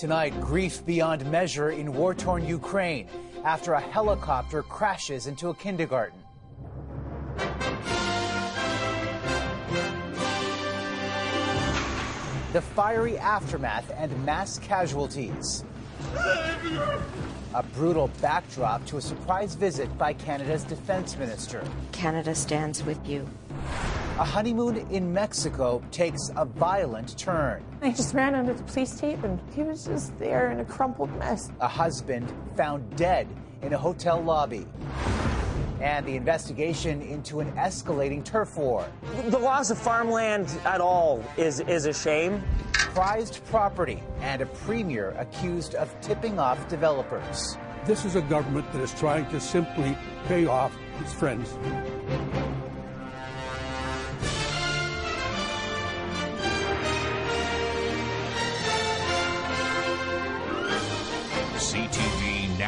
Tonight, grief beyond measure in war torn Ukraine after a helicopter crashes into a kindergarten. The fiery aftermath and mass casualties. A brutal backdrop to a surprise visit by Canada's defense minister. Canada stands with you. A honeymoon in Mexico takes a violent turn. I just ran under the police tape and he was just there in a crumpled mess. A husband found dead in a hotel lobby. And the investigation into an escalating turf war. The loss of farmland at all is, is a shame. Prized property and a premier accused of tipping off developers. This is a government that is trying to simply pay off its friends.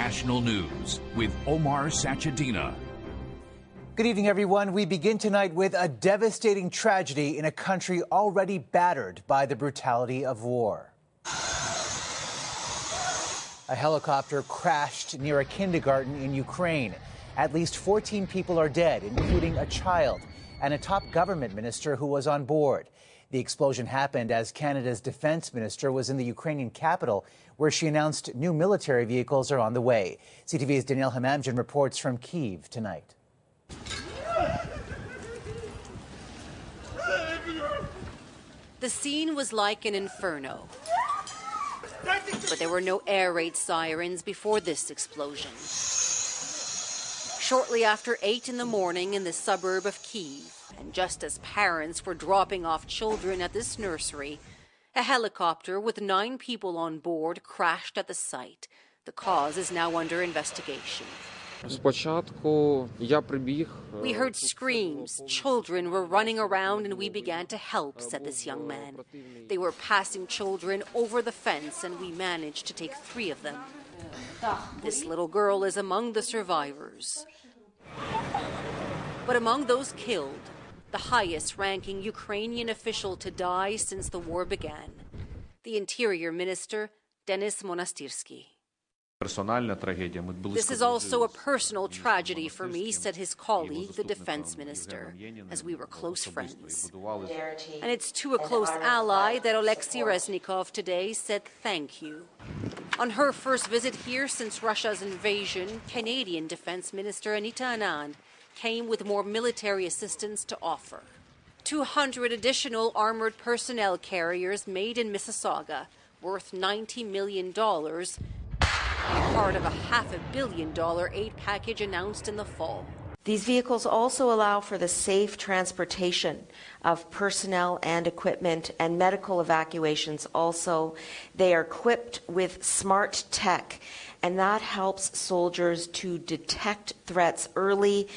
National News with Omar Sachedina. Good evening, everyone. We begin tonight with a devastating tragedy in a country already battered by the brutality of war. A helicopter crashed near a kindergarten in Ukraine. At least 14 people are dead, including a child and a top government minister who was on board. The explosion happened as Canada's defense minister was in the Ukrainian capital, where she announced new military vehicles are on the way. CTV's Danielle Hamamdjian reports from Kiev tonight. The scene was like an inferno. But there were no air raid sirens before this explosion. Shortly after 8 in the morning in the suburb of Kiev, and just as parents were dropping off children at this nursery, a helicopter with nine people on board crashed at the site. The cause is now under investigation. We heard screams. Children were running around and we began to help, said this young man. They were passing children over the fence and we managed to take three of them. This little girl is among the survivors. But among those killed, the highest ranking Ukrainian official to die since the war began, the Interior Minister Denis Monastyrsky. This is also a personal tragedy for me, said his colleague, the defense minister, as we were close friends. And it's to a close ally that Alexei Reznikov today said thank you. On her first visit here since Russia's invasion, Canadian Defense Minister Anita Anand came with more military assistance to offer. 200 additional armored personnel carriers made in Mississauga, worth $90 million, part of a half a billion dollar aid package announced in the fall. These vehicles also allow for the safe transportation of personnel and equipment and medical evacuations also. They are equipped with smart tech, and that helps soldiers to detect threats early.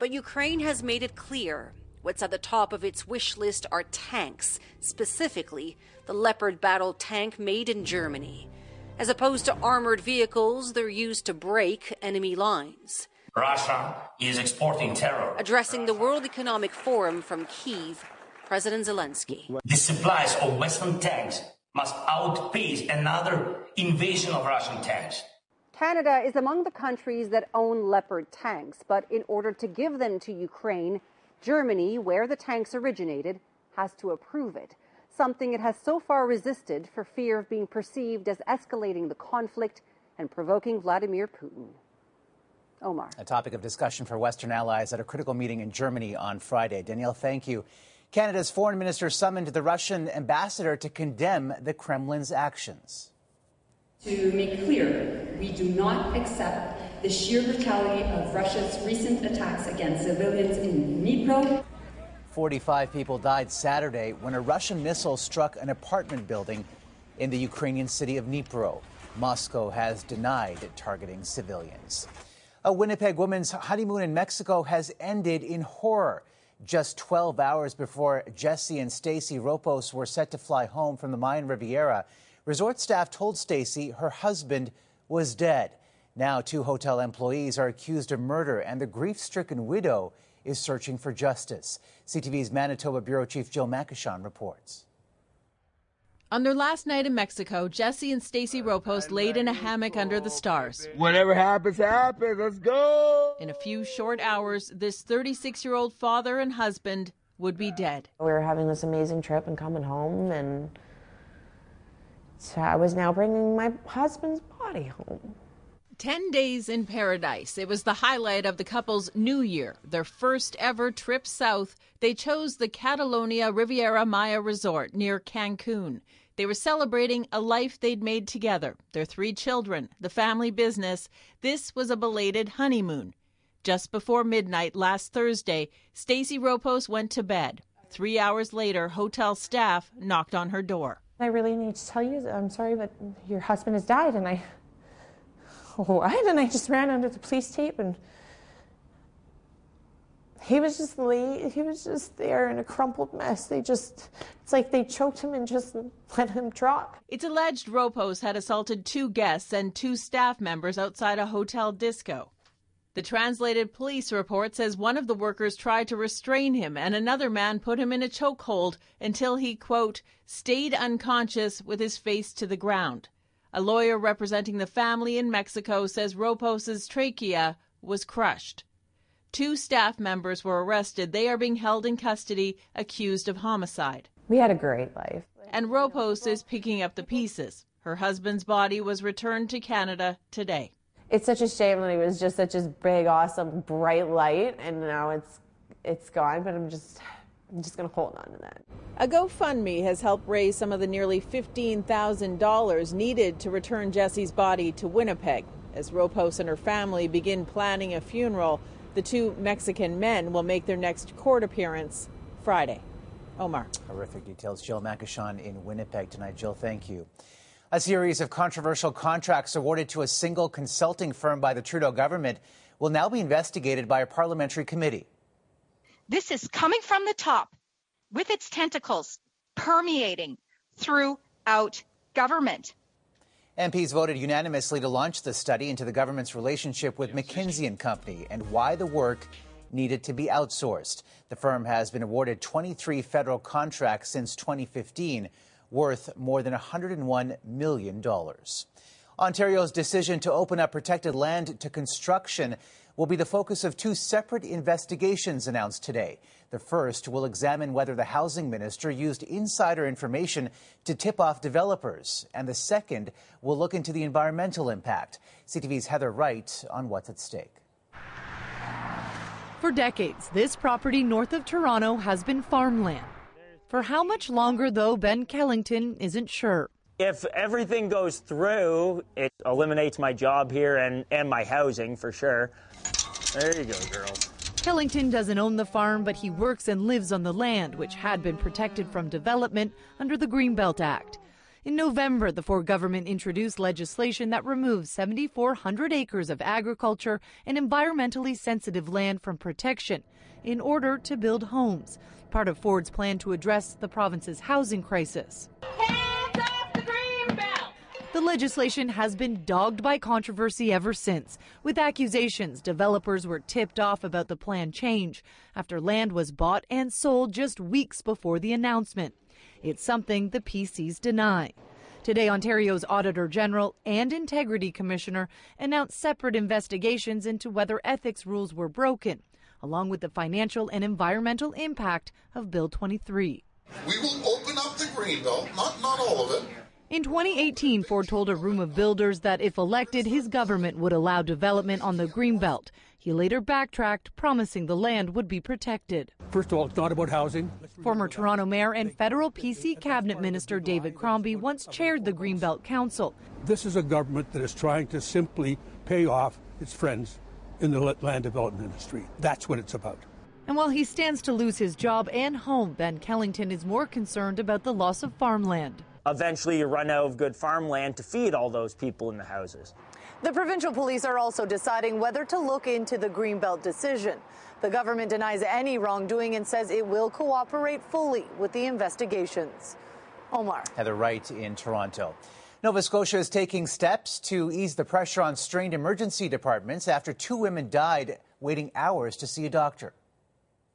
But Ukraine has made it clear what's at the top of its wish list are tanks, specifically the Leopard battle tank made in Germany. As opposed to armored vehicles, they're used to break enemy lines. Russia is exporting terror. Addressing the World Economic Forum from Kiev, President Zelensky. The supplies of Western tanks must outpace another invasion of Russian tanks. Canada is among the countries that own Leopard tanks, but in order to give them to Ukraine, Germany, where the tanks originated, has to approve it something it has so far resisted for fear of being perceived as escalating the conflict and provoking Vladimir Putin. Omar. A topic of discussion for Western allies at a critical meeting in Germany on Friday. Danielle, thank you. Canada's foreign minister summoned the Russian ambassador to condemn the Kremlin's actions. To make clear, we do not accept the sheer brutality of Russia's recent attacks against civilians in Dnipro 45 people died Saturday when a Russian missile struck an apartment building in the Ukrainian city of Dnipro. Moscow has denied targeting civilians. A Winnipeg woman's honeymoon in Mexico has ended in horror. Just 12 hours before Jesse and Stacy Ropos were set to fly home from the Mayan Riviera, resort staff told Stacy her husband was dead. Now, two hotel employees are accused of murder, and the grief stricken widow is searching for justice. CTV's Manitoba Bureau Chief Jill Macyshon reports. On their last night in Mexico, Jesse and Stacy Ropos laid in a hammock under the stars. Whatever happens, happens. Let's go. In a few short hours, this 36 year old father and husband would be dead. We were having this amazing trip and coming home, and so I was now bringing my husband's body home. 10 days in paradise. It was the highlight of the couple's new year, their first ever trip south. They chose the Catalonia Riviera Maya resort near Cancun. They were celebrating a life they'd made together, their three children, the family business. This was a belated honeymoon. Just before midnight last Thursday, Stacy Ropos went to bed. Three hours later, hotel staff knocked on her door. I really need to tell you, I'm sorry, but your husband has died, and I what? And I just ran under the police tape and he was just lay, he was just there in a crumpled mess. They just, it's like they choked him and just let him drop. It's alleged Ropos had assaulted two guests and two staff members outside a hotel disco. The translated police report says one of the workers tried to restrain him and another man put him in a chokehold until he, quote, stayed unconscious with his face to the ground. A lawyer representing the family in Mexico says Ropos's trachea was crushed. Two staff members were arrested. They are being held in custody, accused of homicide. We had a great life. And Ropos is picking up the pieces. Her husband's body was returned to Canada today. It's such a shame that he was just such a big, awesome, bright light, and now it's it's gone. But I'm just I'm just going to hold on to that. A GoFundMe has helped raise some of the nearly $15,000 needed to return Jesse's body to Winnipeg. As Ropos and her family begin planning a funeral, the two Mexican men will make their next court appearance Friday. Omar. Horrific details. Jill Macyshon in Winnipeg tonight. Jill, thank you. A series of controversial contracts awarded to a single consulting firm by the Trudeau government will now be investigated by a parliamentary committee. This is coming from the top with its tentacles permeating throughout government. MPs voted unanimously to launch the study into the government's relationship with McKinsey and Company and why the work needed to be outsourced. The firm has been awarded 23 federal contracts since 2015, worth more than $101 million. Ontario's decision to open up protected land to construction will be the focus of two separate investigations announced today. The first will examine whether the housing minister used insider information to tip off developers, and the second will look into the environmental impact. CTV's Heather Wright on what's at stake. For decades, this property north of Toronto has been farmland. For how much longer, though, Ben Kellington isn't sure. If everything goes through, it eliminates my job here and, and my housing for sure. There you go, girls. Kellington doesn't own the farm, but he works and lives on the land, which had been protected from development under the Greenbelt Act. In November, the Ford government introduced legislation that removes 7,400 acres of agriculture and environmentally sensitive land from protection in order to build homes, part of Ford's plan to address the province's housing crisis. The legislation has been dogged by controversy ever since, with accusations developers were tipped off about the plan change after land was bought and sold just weeks before the announcement. It's something the PCs deny. Today, Ontario's Auditor General and Integrity Commissioner announced separate investigations into whether ethics rules were broken, along with the financial and environmental impact of Bill 23. We will open up the Greenbelt, not, not all of it, in 2018, Ford told a room of builders that if elected, his government would allow development on the Greenbelt. He later backtracked, promising the land would be protected. First of all, it's not about housing. Former Toronto Mayor and federal PC cabinet minister David Crombie once chaired the Greenbelt Council. This is a government that is trying to simply pay off its friends in the land development industry. That's what it's about. And while he stands to lose his job and home, Ben Kellington is more concerned about the loss of farmland eventually you run out of good farmland to feed all those people in the houses. The provincial police are also deciding whether to look into the Greenbelt decision. The government denies any wrongdoing and says it will cooperate fully with the investigations. Omar. Heather Wright in Toronto. Nova Scotia is taking steps to ease the pressure on strained emergency departments after two women died waiting hours to see a doctor.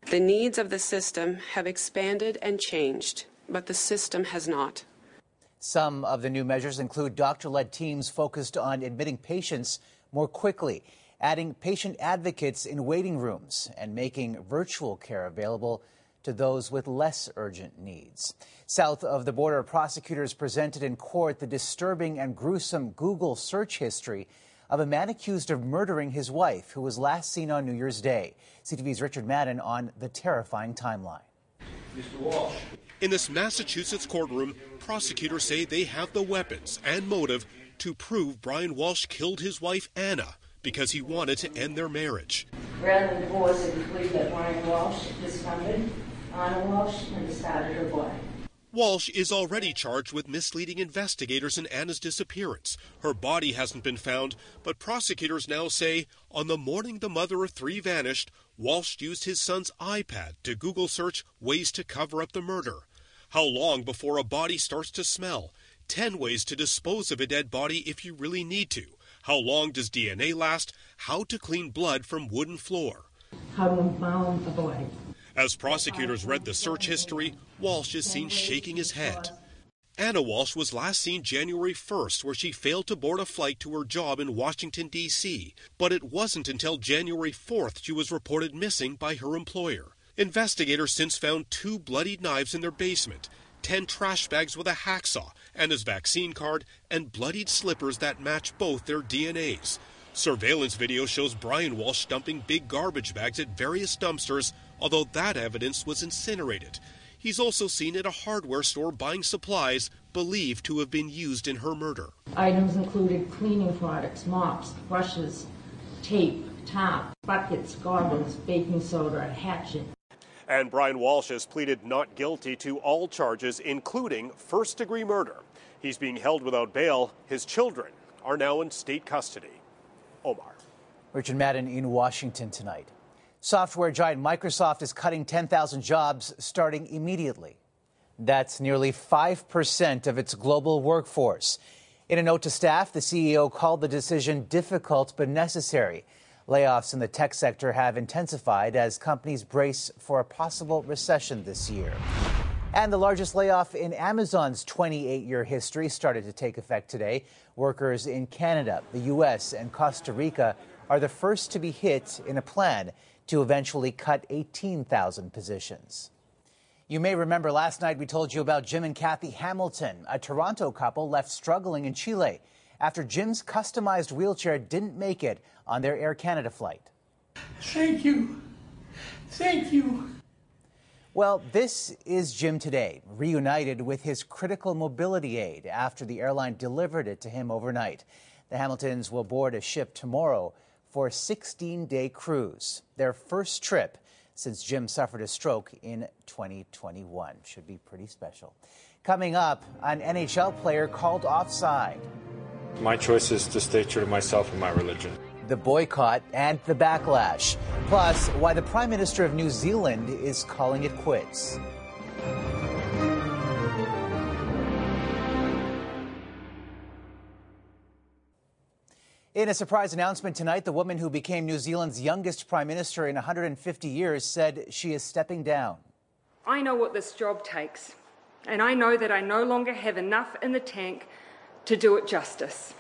The needs of the system have expanded and changed, but the system has not. Some of the new measures include doctor led teams focused on admitting patients more quickly, adding patient advocates in waiting rooms, and making virtual care available to those with less urgent needs. South of the border, prosecutors presented in court the disturbing and gruesome Google search history of a man accused of murdering his wife, who was last seen on New Year's Day. CTV's Richard Madden on the terrifying timeline. Mr. Walsh. In this Massachusetts courtroom, prosecutors say they have the weapons and motive to prove Brian Walsh killed his wife Ana because he wanted to end their marriage. Rather than divorce, it was that Brian Walsh discovered Ana Walsh and discarded her body. Walsh is already charged with misleading investigators in Ana's disappearance. Her body hasn't been found, but prosecutors now say on the morning the mother of three vanished, Walsh used his son's iPad to Google search ways to cover up the murder. How long before a body starts to smell? 10 ways to dispose of a dead body if you really need to. How long does DNA last? How to clean blood from wooden floor. How to embalm a body. As prosecutors read the search history, Walsh is seen shaking his head. Ana Walsh was last seen January 1st, where she failed to board a flight to her job in Washington, D.C. But it wasn't until January 4th she was reported missing by her employer. Investigators since found two bloodied knives in their basement, 10 trash bags with a hacksaw, Ana's vaccine card, and bloodied slippers that match both their DNAs. Surveillance video shows Brian Walsh dumping big garbage bags at various dumpsters although that evidence was incinerated. He's also seen at a hardware store buying supplies believed to have been used in her murder. Items included cleaning products, mops, brushes, tape, top, buckets, goggles, baking soda, a hatchet. And Brian Walsh has pleaded not guilty to all charges, including first degree murder. He's being held without bail. His children are now in state custody. Omar. Richard Madden in Washington tonight. Software giant Microsoft is cutting 10,000 jobs starting immediately. That's nearly 5% of its global workforce. In a note to staff, the CEO called the decision difficult but necessary. Layoffs in the tech sector have intensified as companies brace for a possible recession this year. And the largest layoff in Amazon's 28 year history started to take effect today. Workers in Canada, the U.S., and Costa Rica are the first to be hit in a plan to eventually cut 18,000 positions. You may remember last night we told you about Jim and Kathy Hamilton, a Toronto couple left struggling in Chile after Jim's customized wheelchair didn't make it on their Air Canada flight. Thank you. Thank you. Well, this is Jim today, reunited with his critical mobility aid after the airline delivered it to him overnight. The Hamiltons will board a ship tomorrow for a 16 day cruise, their first trip since Jim suffered a stroke in 2021. Should be pretty special. Coming up, an NHL player called offside. My choice is to stay true to myself and my religion. The boycott and the backlash. Plus, why the Prime Minister of New Zealand is calling it quits. In a surprise announcement tonight, the woman who became New Zealand's youngest prime minister in 150 years said she is stepping down. I know what this job takes, and I know that I no longer have enough in the tank to do it justice.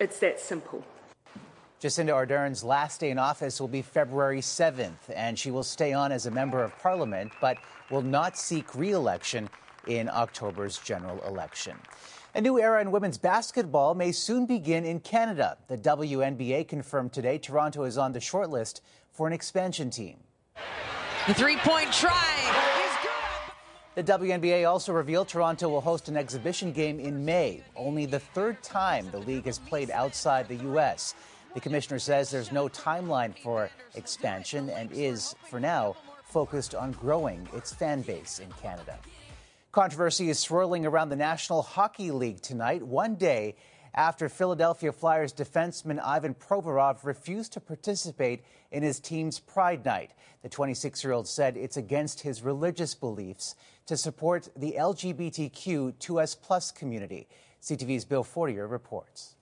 It's that simple. Jacinda Ardern's last day in office will be February 7th, and she will stay on as a member of parliament, but will not seek re election in October's general election. A new era in women's basketball may soon begin in Canada. The WNBA confirmed today Toronto is on the shortlist for an expansion team. The three point try is good. The WNBA also revealed Toronto will host an exhibition game in May, only the third time the league has played outside the U.S. The commissioner says there's no timeline for expansion and is, for now, focused on growing its fan base in Canada. Controversy is swirling around the National Hockey League tonight, one day after Philadelphia Flyers defenseman Ivan Provorov refused to participate in his team's Pride Night. The 26 year old said it's against his religious beliefs to support the LGBTQ 2S plus community. CTV's Bill Fortier reports.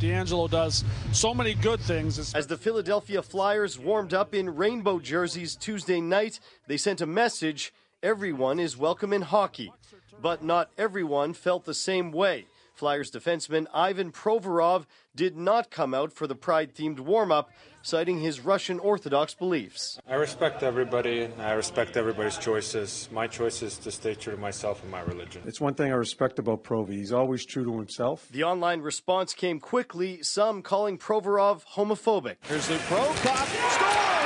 DeAngelo does so many good things. As the Philadelphia Flyers warmed up in rainbow jerseys Tuesday night, they sent a message Everyone is welcome in hockey. But not everyone felt the same way. Flyers defenseman Ivan Provorov did not come out for the pride themed warm up, citing his Russian Orthodox beliefs. I respect everybody. I respect everybody's choices. My choice is to stay true to myself and my religion. It's one thing I respect about Provi. He's always true to himself. The online response came quickly, some calling Provorov homophobic. Here's Luke Prokop, scores!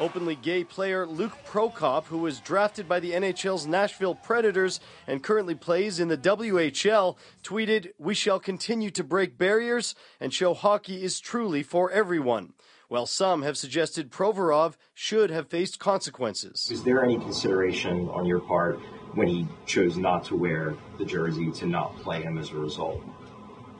Openly gay player Luke Prokop, who was drafted by the NHL's Nashville Predators and currently plays in the WHL, tweeted, We shall continue to break barriers and show hockey is truly for everyone. While some have suggested Provorov should have faced consequences. Is there any consideration on your part when he chose not to wear the jersey to not play him as a result?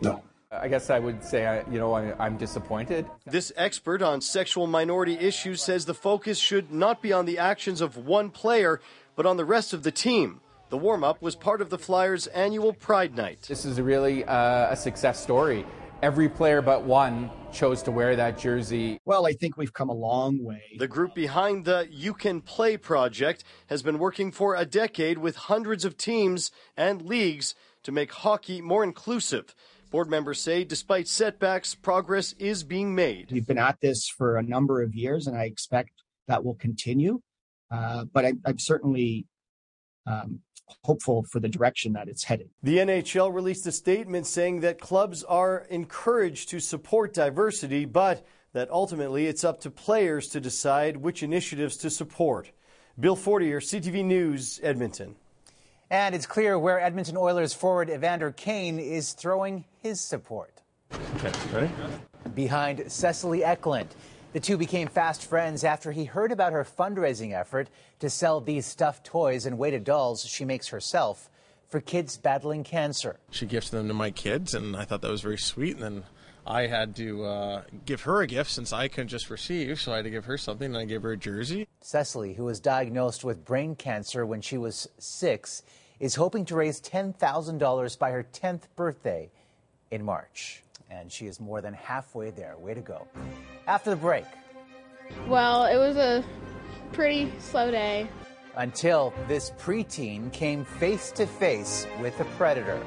No. I guess I would say, I, you know, I, am disappointed. This expert on sexual minority issues says the focus should not be on the actions of one player, but on the rest of the team. The warm up was part of the Flyers' annual Pride Night. This is really uh, a success story. Every player but one chose to wear that jersey. Well, I think we've come a long way. The group behind the You Can Play project has been working for a decade with hundreds of teams and leagues to make hockey more inclusive. Board members say despite setbacks, progress is being made. We've been at this for a number of years, and I expect that will continue. Uh, but I, am certainly um, hopeful for the direction that it's headed. The NHL released a statement saying that clubs are encouraged to support diversity, but that ultimately it's up to players to decide which initiatives to support. Bill Fortier, CTV News, Edmonton. And it's clear where Edmonton Oilers forward Evander Kane is throwing his support. Okay, ready? Behind Cecily Eklund. The two became fast friends after he heard about her fundraising effort to sell these stuffed toys and weighted dolls she makes herself for kids battling cancer. She gifts them to my kids, and I thought that was very sweet. And then I had to uh, give her a gift since I couldn't just receive, so I had to give her something, and I gave her a jersey. Cecily, who was diagnosed with brain cancer when she was six, is hoping to raise $10,000 by her 10th birthday in March. And she is more than halfway there. Way to go. After the break. Well, it was a pretty slow day. Until this preteen came face to face with a predator.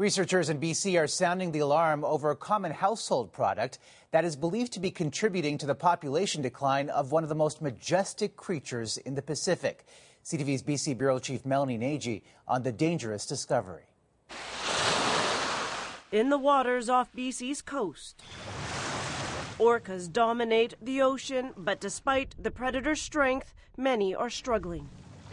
Researchers in BC are sounding the alarm over a common household product that is believed to be contributing to the population decline of one of the most majestic creatures in the Pacific. CTV's BC Bureau Chief Melanie Nagy on the dangerous discovery. In the waters off BC's coast, orcas dominate the ocean, but despite the predator's strength, many are struggling.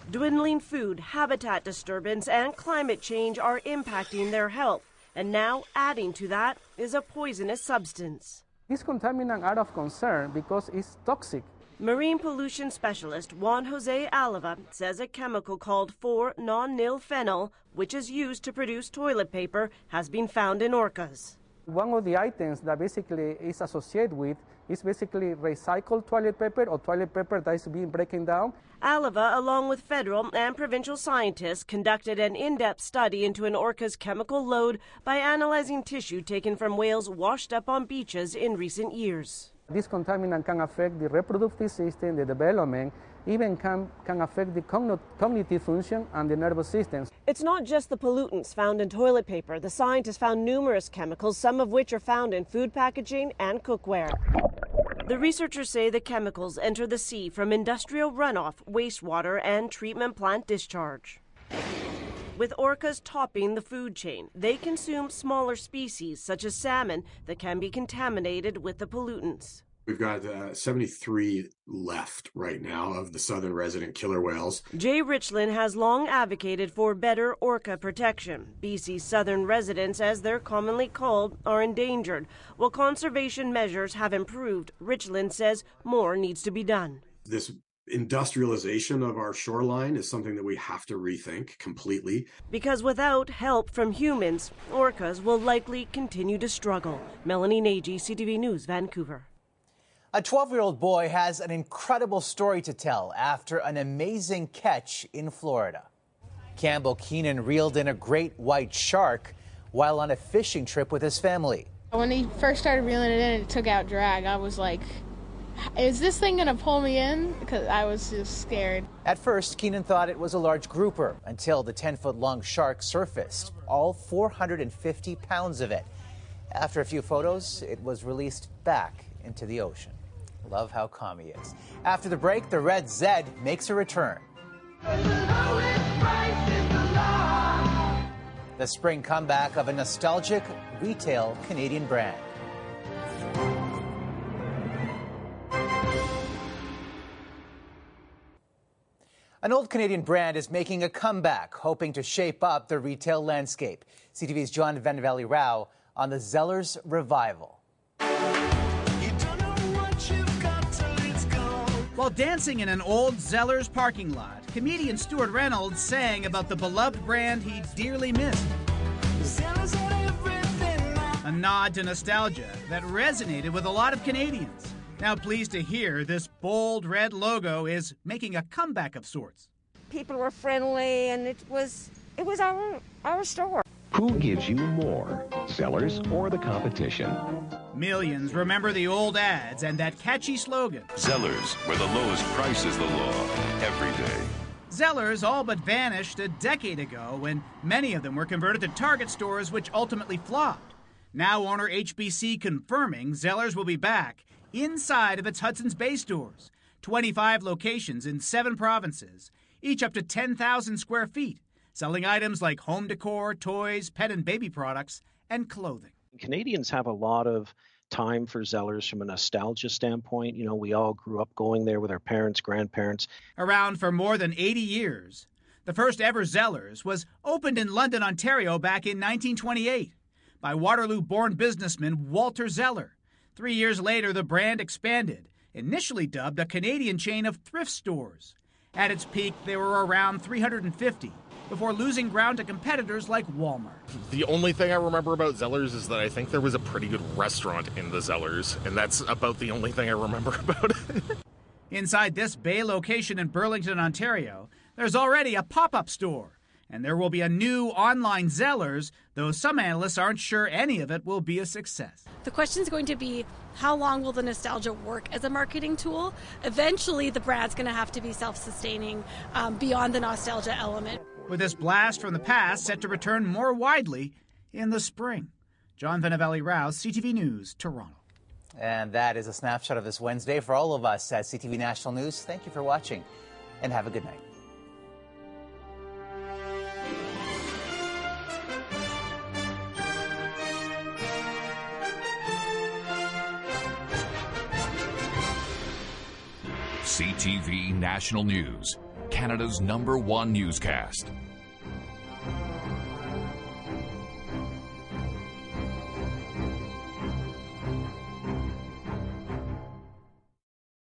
Dwindling food, habitat disturbance, and climate change are impacting their health. And now, adding to that is a poisonous substance. This contaminant are of concern because it's toxic. Marine pollution specialist Juan Jose Alava says a chemical called 4-nonylphenol, which is used to produce toilet paper, has been found in orcas. One of the items that basically is associated with is basically recycled toilet paper or toilet paper that is being broken down. Alava, along with federal and provincial scientists, conducted an in depth study into an orca's chemical load by analyzing tissue taken from whales washed up on beaches in recent years. This contaminant can affect the reproductive system, the development, even can, can affect the cognitive function and the nervous system. It's not just the pollutants found in toilet paper. The scientists found numerous chemicals, some of which are found in food packaging and cookware. The researchers say the chemicals enter the sea from industrial runoff, wastewater, and treatment plant discharge. With orcas topping the food chain, they consume smaller species such as salmon that can be contaminated with the pollutants. We've got uh, 73 left right now of the southern resident killer whales. Jay Ritchlin has long advocated for better orca protection. BC's southern residents, as they're commonly called, are endangered. While conservation measures have improved, Ritchlin says more needs to be done. This industrialization of our shoreline is something that we have to rethink completely. Because without help from humans, orcas will likely continue to struggle. Melanie Nagy, CTV News, Vancouver. A 12 year old boy has an incredible story to tell after an amazing catch in Florida. Campbell Keenan reeled in a great white shark while on a fishing trip with his family. When he first started reeling it in and it took out drag, I was like, is this thing going to pull me in? Because I was just scared. At first, Keenan thought it was a large grouper until the 10 foot long shark surfaced, all 450 pounds of it. After a few photos, it was released back into the ocean. Love how calm he is. After the break, the red Zed makes a return. The spring comeback of a nostalgic retail Canadian brand. An old Canadian brand is making a comeback, hoping to shape up the retail landscape. CTV's John Vennavally Rao on the Zellers revival. While dancing in an old Zellers parking lot, comedian Stuart Reynolds sang about the beloved brand he dearly missed. A nod to nostalgia that resonated with a lot of Canadians. Now, pleased to hear this bold red logo is making a comeback of sorts. People were friendly, and it was it was our our store. Who gives you more, Zellers or the competition? Millions remember the old ads and that catchy slogan. Zellers, where the lowest price is the law, every day. Zellers all but vanished a decade ago when many of them were converted to Target stores, which ultimately flopped. Now, owner HBC confirming Zellers will be back inside of its Hudson's Bay stores. 25 locations in seven provinces, each up to 10,000 square feet, selling items like home decor, toys, pet and baby products, and clothing. Canadians have a lot of time for Zellers from a nostalgia standpoint. You know, we all grew up going there with our parents, grandparents. Around for more than 80 years. The first ever Zellers was opened in London, Ontario back in 1928 by Waterloo born businessman Walter Zeller. Three years later, the brand expanded, initially dubbed a Canadian chain of thrift stores. At its peak, there were around 350 before losing ground to competitors like Walmart. The only thing I remember about Zellers is that I think there was a pretty good restaurant in the Zellers, and that's about the only thing I remember about it. Inside this Bay location in Burlington, Ontario, there's already a pop up store, and there will be a new online Zellers, though some analysts aren't sure any of it will be a success. The question is going to be how long will the nostalgia work as a marketing tool? Eventually, the brand's going to have to be self sustaining um, beyond the nostalgia element. With this blast from the past set to return more widely in the spring. John Vennavally Rouse, CTV News, Toronto. And that is a snapshot of this Wednesday for all of us at CTV National News. Thank you for watching and have a good night. CTV National News, Canada's number one newscast.